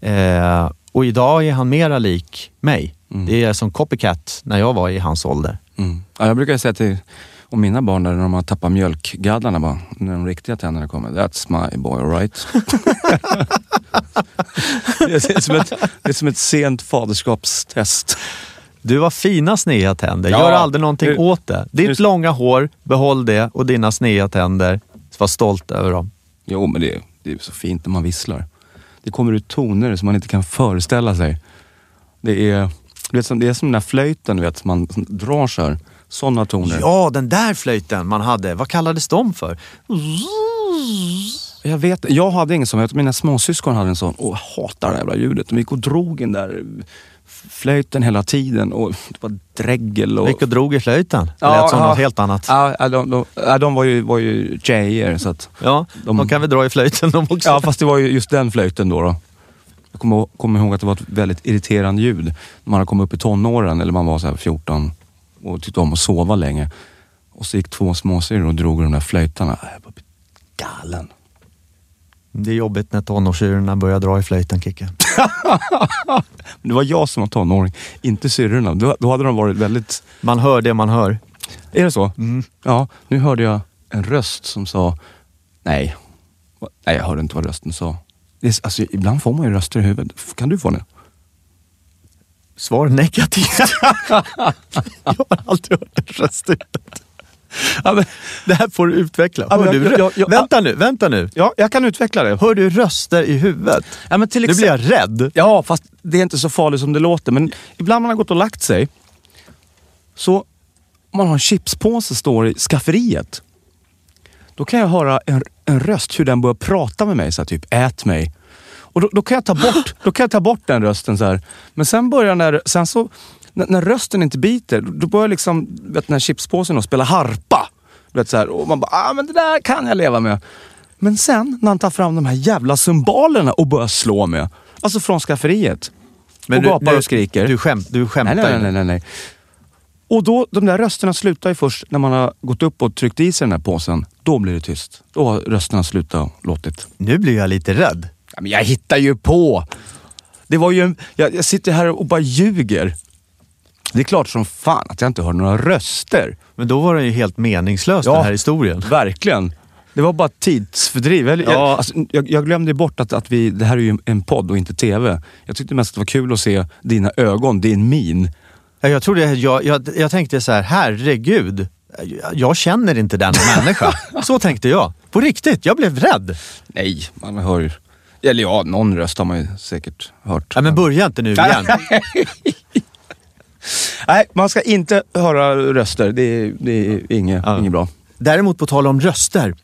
Eh, och idag är han mera lik mig. Det är som copycat när jag var i hans ålder. Mm. Ja, jag brukar säga till om mina barn där, när de har tappat mjölkgaddarna bara, när de riktiga tänderna kommer. That's my boy, right? det, är som ett, det är som ett sent faderskapstest. Du har fina sneda tänder. Ja. Gör aldrig någonting Nu- åt det. Ditt nu- långa hår, behåll det och dina sneda tänder. Var stolt över dem. Jo, men det, det är så fint när man visslar. Det kommer ut toner som man inte kan föreställa sig. Det är, du vet, som, det är som den där flöjten, du vet, som man drar så här. Sådana toner. Ja, den där flöjten man hade. Vad kallades de för? Jag vet Jag hade ingen sån, jag mina småsyskon hade en sån. Och jag hatar det här jävla ljudet. De gick och drog den där flöjten hela tiden. Och det var dräggel. Och... Gick och drog i flöjten. Det Ja, lät som ja. något helt annat. Ja, de, de, de var ju, var ju tjejer. Så att, Ja, de, De- kan väl dra i flöjten de också. ja, fast det var ju just den flöjten då. då. Jag kommer, kommer ihåg att det var ett väldigt irriterande ljud. När man hade kommit upp i tonåren, eller man var så här 14 och tyckte om att sova länge. Och så gick två småsyrror och drog de där flöjtarna. Jag bara galen. Det är jobbigt när tonårstjejerna börjar dra i flöjten, Kicke. Det var jag som var tonåring, inte syrrorna. Då, då hade de varit väldigt... Man hör det man hör. Är det så? Ja, nu hörde jag en röst som sa... Nej, nej jag hörde inte vad rösten sa. Det är, alltså, ibland får man ju röster i huvudet. Kan du få det? Svar negativt. jag har aldrig hört en röst i huvudet. Ja, men, Det här får du utveckla. Ja, men du, jag- jag- vänta nu, vänta nu. ja, jag kan utveckla det. Hör du röster i huvudet? Ja, men till Nu blir jag rädd. Ja, fast det är inte så farligt som det låter. Men ibland när man har gått och lagt sig, så om man har en chipspåse står i skafferiet. Då kan jag höra en, en röst, hur den börjar prata med mig. Så här, typ, ät mig. Och då, då, kan jag ta bort, då kan jag ta bort den rösten. så här. Men sen börjar när, sen så, när, när rösten inte biter, då börjar liksom, vet, den här chipspåsen att spela harpa. Du vet, så här, och man bara, ah, men det där kan jag leva med. Men sen när han tar fram de här jävla cymbalerna och börjar slå med. Alltså från skafferiet. och du- gapar nu- och skriker. Du, skämt, du skämtar nej, nej, nej, nej, nej. Och då, de där rösterna slutar ju först när man har gått upp och tryckt i sig den här påsen. Då blir det tyst. Då har rösterna slutat och låtit. Nu blir jag lite rädd. Ja, men jag hittar ju på! Det var ju en, jag, jag sitter här och bara ljuger. Det är klart som fan att jag inte hör några röster. Men då var det ju helt meningslöst Ja. den här historien. Verkligen. Det var bara tidsfördriv. Jag, jag, Ja. alltså, jag, jag glömde bort att, att vi, det här är ju en podd och inte TV. Jag tyckte mest att det var kul att se dina ögon, din min. Ja, Jag, trodde, jag, jag, jag tänkte så här, herregud. Jag, jag känner inte denna människa. Så tänkte jag. På riktigt, jag blev rädd. Nej, man hör ju... Eller ja, någon röst har man ju säkert hört. Ja, men börja inte nu igen. Nej, man ska inte höra röster. Det är, det är inget, Ja. inget bra. Däremot på tal om röster.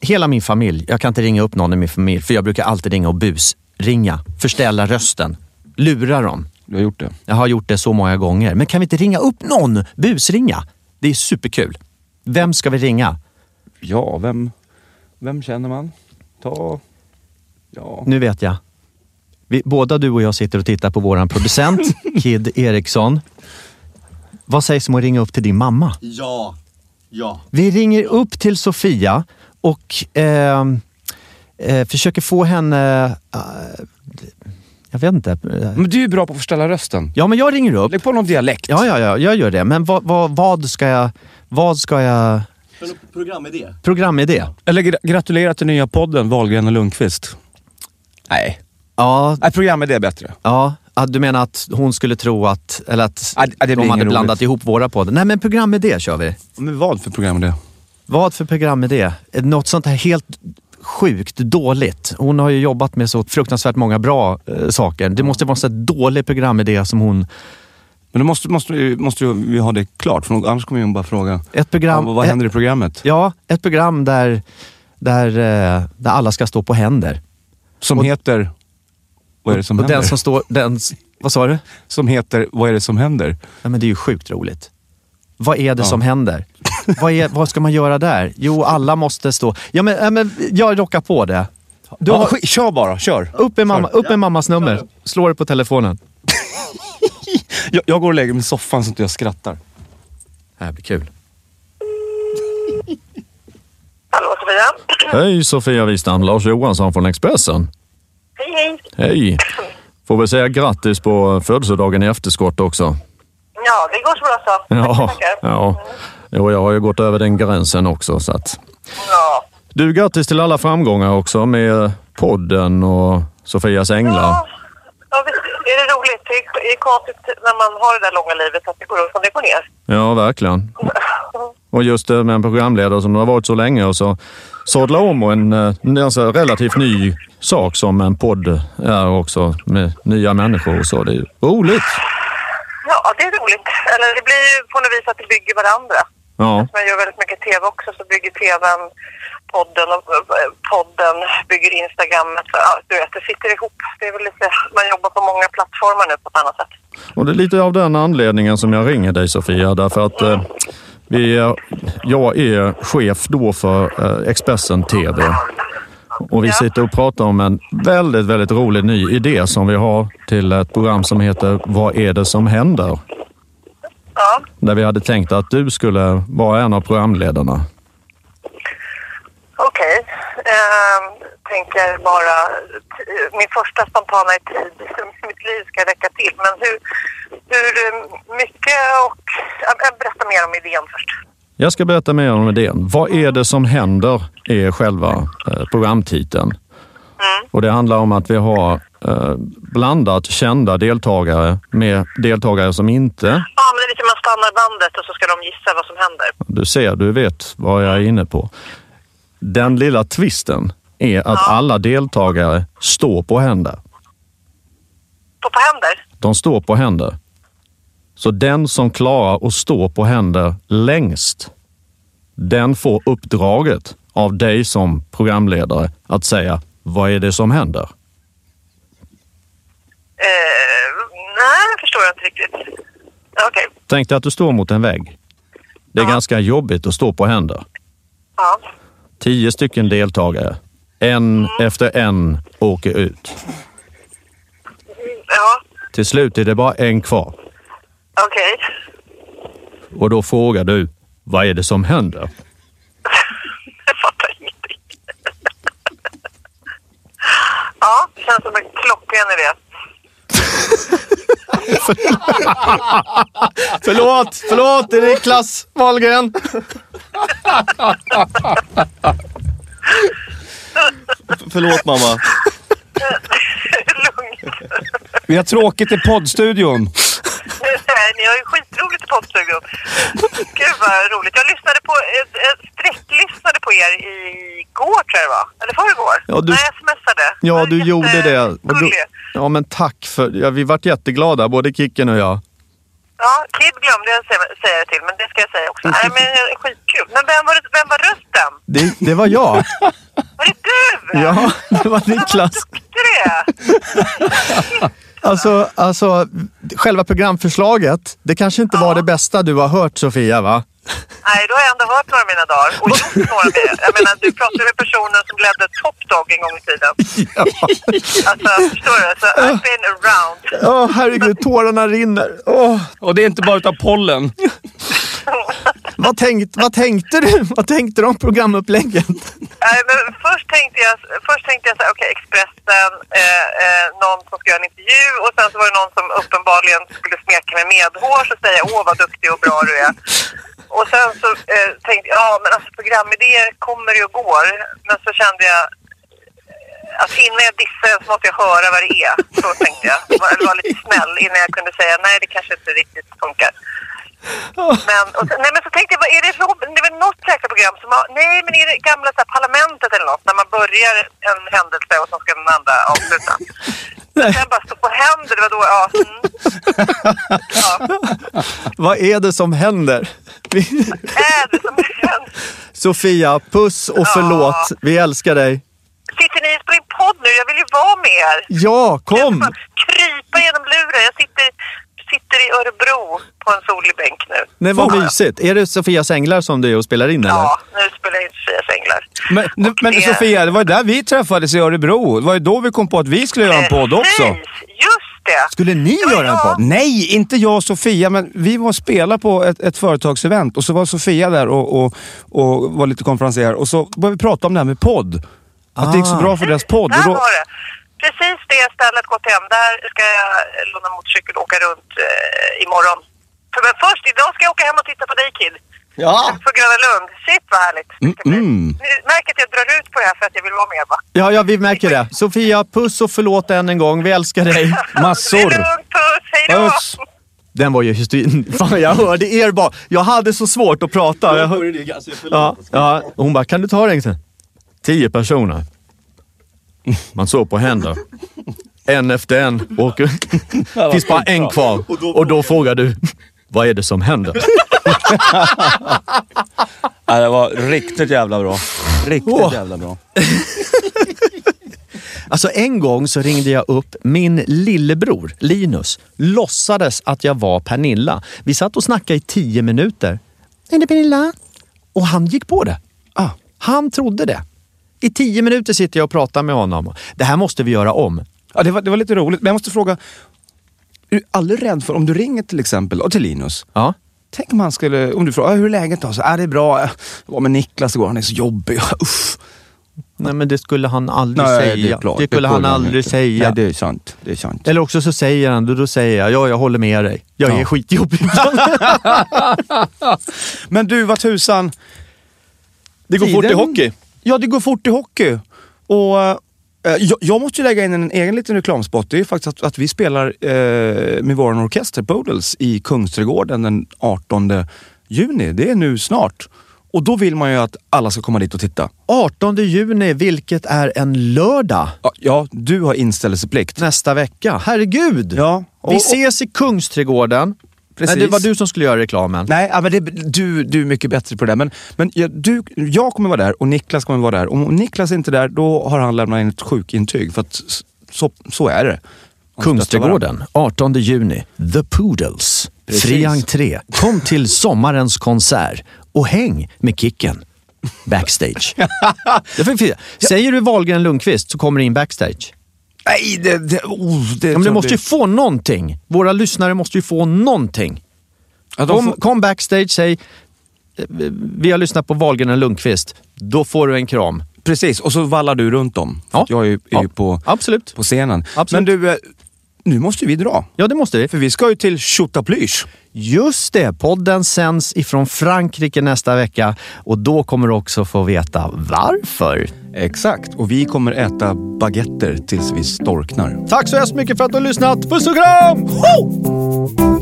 Hela min familj, jag kan inte ringa upp någon i min familj för jag brukar alltid ringa och busringa. Förställa rösten. Lura dem. Du har gjort det. Jag har gjort det så många gånger. Men kan vi inte ringa upp någon? Busringa. Det är superkul. Vem ska vi ringa? Ja, vem, vem känner man? Ta... Ja. Nu vet jag. Vi, båda du och jag sitter och tittar på våran producent, Kid Eriksson. Vad sägs om att ringa upp till din mamma? Ja. Ja. Vi ringer upp till Sofia och eh, eh, försöker få henne... eh, jag vet inte. Men du är ju bra på att förställa rösten. Ja, men jag ringer upp. Lägg på någon dialekt. Ja, ja, ja, jag gör det. Men vad, vad, vad ska jag... Vad ska jag... Programidé. Programidé? Eller gra- gratulera till nya podden Wahlgren och Lundqvist. Nej. Ja, Nej, programidé är bättre. ja. Ah, Du menar att hon skulle tro att, eller att Ja, det de hade roligt. blandat ihop våra poddar? Nej, men programidé kör vi. Men vad för programidé? Vad för programidé? Något sånt här helt sjukt dåligt. Hon har ju jobbat med så fruktansvärt många bra eh, saker. Det måste vara en sån här dålig programidé som hon... Men då måste, måste, vi- måste ju vi ha det klart, för annars kommer hon bara fråga. Ett program... Ja, vad händer i programmet? Ja, ett program där, där, eh, där alla ska stå på händer. Som Och- heter... Vad är det som och händer? den som står... Den, vad sa du? Som heter Vad är det som händer? Ja, men det är ju sjukt roligt. Vad är det Ja. som händer? vad, är, vad ska man göra där? Jo, alla måste stå... Ja, men, ja, men jag rockar på det. Du Ja, har, sk- kör bara, kör. upp, med mamma, upp med mammas nummer. Slå det på telefonen. Jag, jag går och lägger mig i soffan så att jag skrattar. Det här blir kul. Hallå Sofia. Hej Sofia Wistam, Lars Johansson från Expressen. Hej hej. Hej! Får väl säga grattis på födelsedagen i efterskott också. Ja, det går så bra så. Ja, Tackar. ja. Jo, jag har ju gått över den gränsen också. Så att. Ja. Du, grattis till alla framgångar också med podden och Sofias änglar. Ja. Visst är det roligt. Det är, det konstigt när man har det där långa livet att det går upp och det går ner. Ja, verkligen. Och just det med en programledare som har varit så länge och så sadla om och en, eh, en alltså relativt ny sak som en podd är också med nya människor och så. Det är roligt. Ja, det är roligt. Eller det blir ju på något vis att det bygger varandra. Ja, Man gör väldigt mycket tv också så bygger tvn podden och podden bygger Instagrammet. Så, ja, du vet, det sitter ihop. Det är väl lite, man jobbar på många plattformar nu på ett annat sätt. och det är lite av den anledningen som jag ringer dig Sofia. Därför att eh, vi jag är chef då för eh, Expressen TV. Och vi sitter och pratar om en väldigt, väldigt rolig ny idé som vi har till ett program som heter Vad är det som händer? Ja, Där vi hade tänkt att du skulle vara en av programledarna. Okej. Ehm, tänker bara, min första spontana tid i mitt liv ska räcka till. Men hur, hur eh, mycket och... ja, Berätta mer om idén först. Jag ska berätta mer om idén. Vad är det som händer? är själva eh, programtiteln. Och det handlar om att vi har eh, blandat kända deltagare med deltagare som inte. Ja, men det är lite man stannar bandet och så ska de gissa vad som händer. Du ser, du vet vad jag är inne på. Den lilla twisten är att alla deltagare står på händer. Stå på händer. De står på händer. Så den som klarar att stå på händer längst, den får uppdraget av dig som programledare att säga vad är det som händer? Eh, nej, det förstår jag inte riktigt. Okej, Tänk dig att du står mot en vägg. Det är ganska jobbigt att stå på händer. ja. Tio stycken deltagare. En efter en åker ut. Ja, Till slut är det bara en kvar. okej. Och då frågar du, vad är det som händer? Jag fattar ingenting. ja, det känns som en klockren idé. Förlåt, förlåt, det är Niklas Wahlgren. Förlåt mamma. Vi har tråkigt i poddstudion. Nej, ni har ju skitroligt i poddstudion. Gud vad roligt. Jag lyssnade på, eh, eh, sträcklyssnade på er igår tror jag det var. Eller förrgår. Ja, du- Nej, jag. Ja, du gjorde det. Och du, ja, men tack för... Ja, vi vart jätteglada, både Kicken och jag. Ja, Kid glömde jag säga, det till, men det ska jag säga också. Nej, men eh, skitkul. Men vem var, det, vem var rösten? Det, det var jag. Var det du? Ja, det var Niklas. Vad duktig du är. Alltså, alltså, själva programförslaget, det kanske inte var det bästa du har hört Sofia, va? Nej, då har jag ändå hört några av mina dagar. Och gjort några med. Jag menar, du pratade med personen som ledde Top Dog en gång i tiden. Alltså, förstår du? Så I've been around. Åh, herregud, tårarna rinner. Åh, Och det är inte bara utav pollen. vad, tänkt, vad tänkte du? Vad tänkte du om programupplägget? Nej, men först tänkte jag, först tänkte jag så här, okej, Expressen, eh, eh, någon som ska göra en intervju och sen så var det någon som uppenbarligen skulle smeka mig medhårs och säga åh vad duktig och bra du är. Och sen så eh, tänkte jag, ja men alltså programidéer kommer ju och går. Men så kände jag eh, att innan jag dissar så måste jag höra vad det är. Så tänkte jag. Eller vara lite snäll innan jag kunde säga nej det kanske inte riktigt funkar. Men, och nej, men så tänkte jag, vad är det för Det är väl något jäkla program som har, nej men är det gamla så här, parlamentet eller något när man börjar en händelse och så ska den andra avsluta. Sen bara stå på händer, det var då, ja. Mm. ja. Vad är det som händer? Vi, Är det som händer? Sofia, puss och förlåt. Vi älskar dig. Sitter ni och spelar in podd nu? Jag vill ju vara med er. Ja, Jag kom! bara krypa genom luren. Jag sitter, sitter i Örebro på en solig bänk nu. Nej, vad mysigt. Är det Sofias änglar som du är och spelar in eller? Ja, nu spelar jag in Sofias änglar. Men, men det- Sofia, det var där vi träffades i Örebro. Det var ju då vi kom på att vi skulle göra en podd också. Precis, just det. Skulle ni Ja, göra en podd? Nej, inte jag och Sofia, men vi var och spelade på ett, ett företagsevent och så var Sofia där och, och, och var lite konferenser och så började vi prata om det här med podd. Att det gick så bra för deras podd. Där Och då, var det. Precis det stället gått hem. Där ska jag låna motorcykel och åka runt eh, imorgon. För, men först, idag ska jag åka hem och titta på dig Kid. Ja. På Gröna Lund. Shit vad härligt. det. Mm. Ni märker att jag drar ut på det här för att jag vill vara med va? Ja, ja, vi märker det. Sofia, puss och förlåt än en gång. Vi älskar dig. Det Massor. är lugnt, puss, hejdå! Puss. Den var ju historien. Fan, jag hörde er bara. Jag hade så svårt att prata. Jag hör... ja, ja, hon bara, kan du ta det? Sen? Tio personer. Man såg på händer. En efter en åker. finns bara en kvar. Och då frågar du, vad är det som händer? Ja, det var riktigt jävla bra. Riktigt Åh. jävla bra. Alltså en gång så ringde jag upp min lillebror Linus. Låtsades att jag var Pernilla. Vi satt och snackade i tio minuter. Är det Pernilla? Och han gick på det. Ah. Han trodde det. I tio minuter sitter jag och pratar med honom. Det här måste vi göra om. Ja, det, var, det var lite roligt, men jag måste fråga. Är du aldrig rädd för, om du ringer till exempel, och till Linus. Ja. Tänk om han skulle, om du frågar, "Ah, hur är läget då? Så, ah, det är bra. Jag var med Niklas igår, han är så jobbig. Uff. Nej, men det skulle han aldrig Nej, säga. det är klart. det skulle han aldrig inte. säga. Nej, det är sant. Det är sant. Eller också så säger han, då, då säger jag, ja, jag håller med dig. Jag är Ja. skitjobbig. Men du, vad tusan. det går fort i Tiden- hockey. Ja, det går fort i hockey. Och eh, jag, jag måste ju lägga in en egen liten reklamspot. Det är ju faktiskt att, att vi spelar eh, med vår orkester Poodles i Kungsträdgården den 18 juni. Det är nu snart. Och då vill man ju att alla ska komma dit och titta. 18 juni, vilket är en lördag. Ja, du har inställelseplikt. nästa vecka. Herregud! Ja, och- Vi och- ses i Kungsträdgården. Precis. Nej, det var du som skulle göra reklamen. Nej, men det, du, du är mycket bättre på det där. Men, men ja, du, jag kommer vara där och Niklas kommer vara där. Om Niklas är inte där, då har han lämnat in ett sjukintyg. För att så, så är det. Kungsträdgården, 18 juni. The Poodles. Precis. Fri entré. Kom till sommarens konsert och häng med Kicken. backstage. Säger du Wahlgren Lundqvist så kommer det in backstage. Nej, det... det, oh, det men du måste ju få någonting. Våra lyssnare måste ju få någonting. Ja, de Kom, får- kom backstage, säg eh, vi har lyssnat på Wahlgren och Lundqvist. Då får du en kram. Precis, och så vallar du runt dem. Ja. Jag är ju, är ju på, Absolut. på scenen. Absolut. Men du, eh, nu måste vi dra. Ja, det måste vi. För vi ska ju till Tjotaplysch. Just det, podden sänds ifrån Frankrike nästa vecka och då kommer du också få veta varför. Exakt, och vi kommer äta baguetter tills vi storknar. Tack så hemskt mycket för att du har lyssnat. Puss och kram! Woo!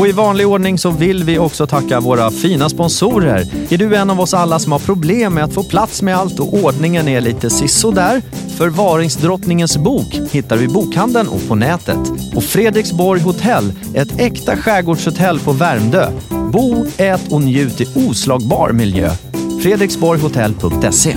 Och i vanlig ordning så vill vi också tacka våra fina sponsorer. Är du en av oss alla som har problem med att få plats med allt och ordningen är lite sisådär? Förvaringsdrottningens bok hittar du i bokhandeln och på nätet. Och Fredriksborg hotell, ett äkta skärgårdshotell på Värmdö. Bo, ät och njut i oslagbar miljö. Fredriksborghotell.se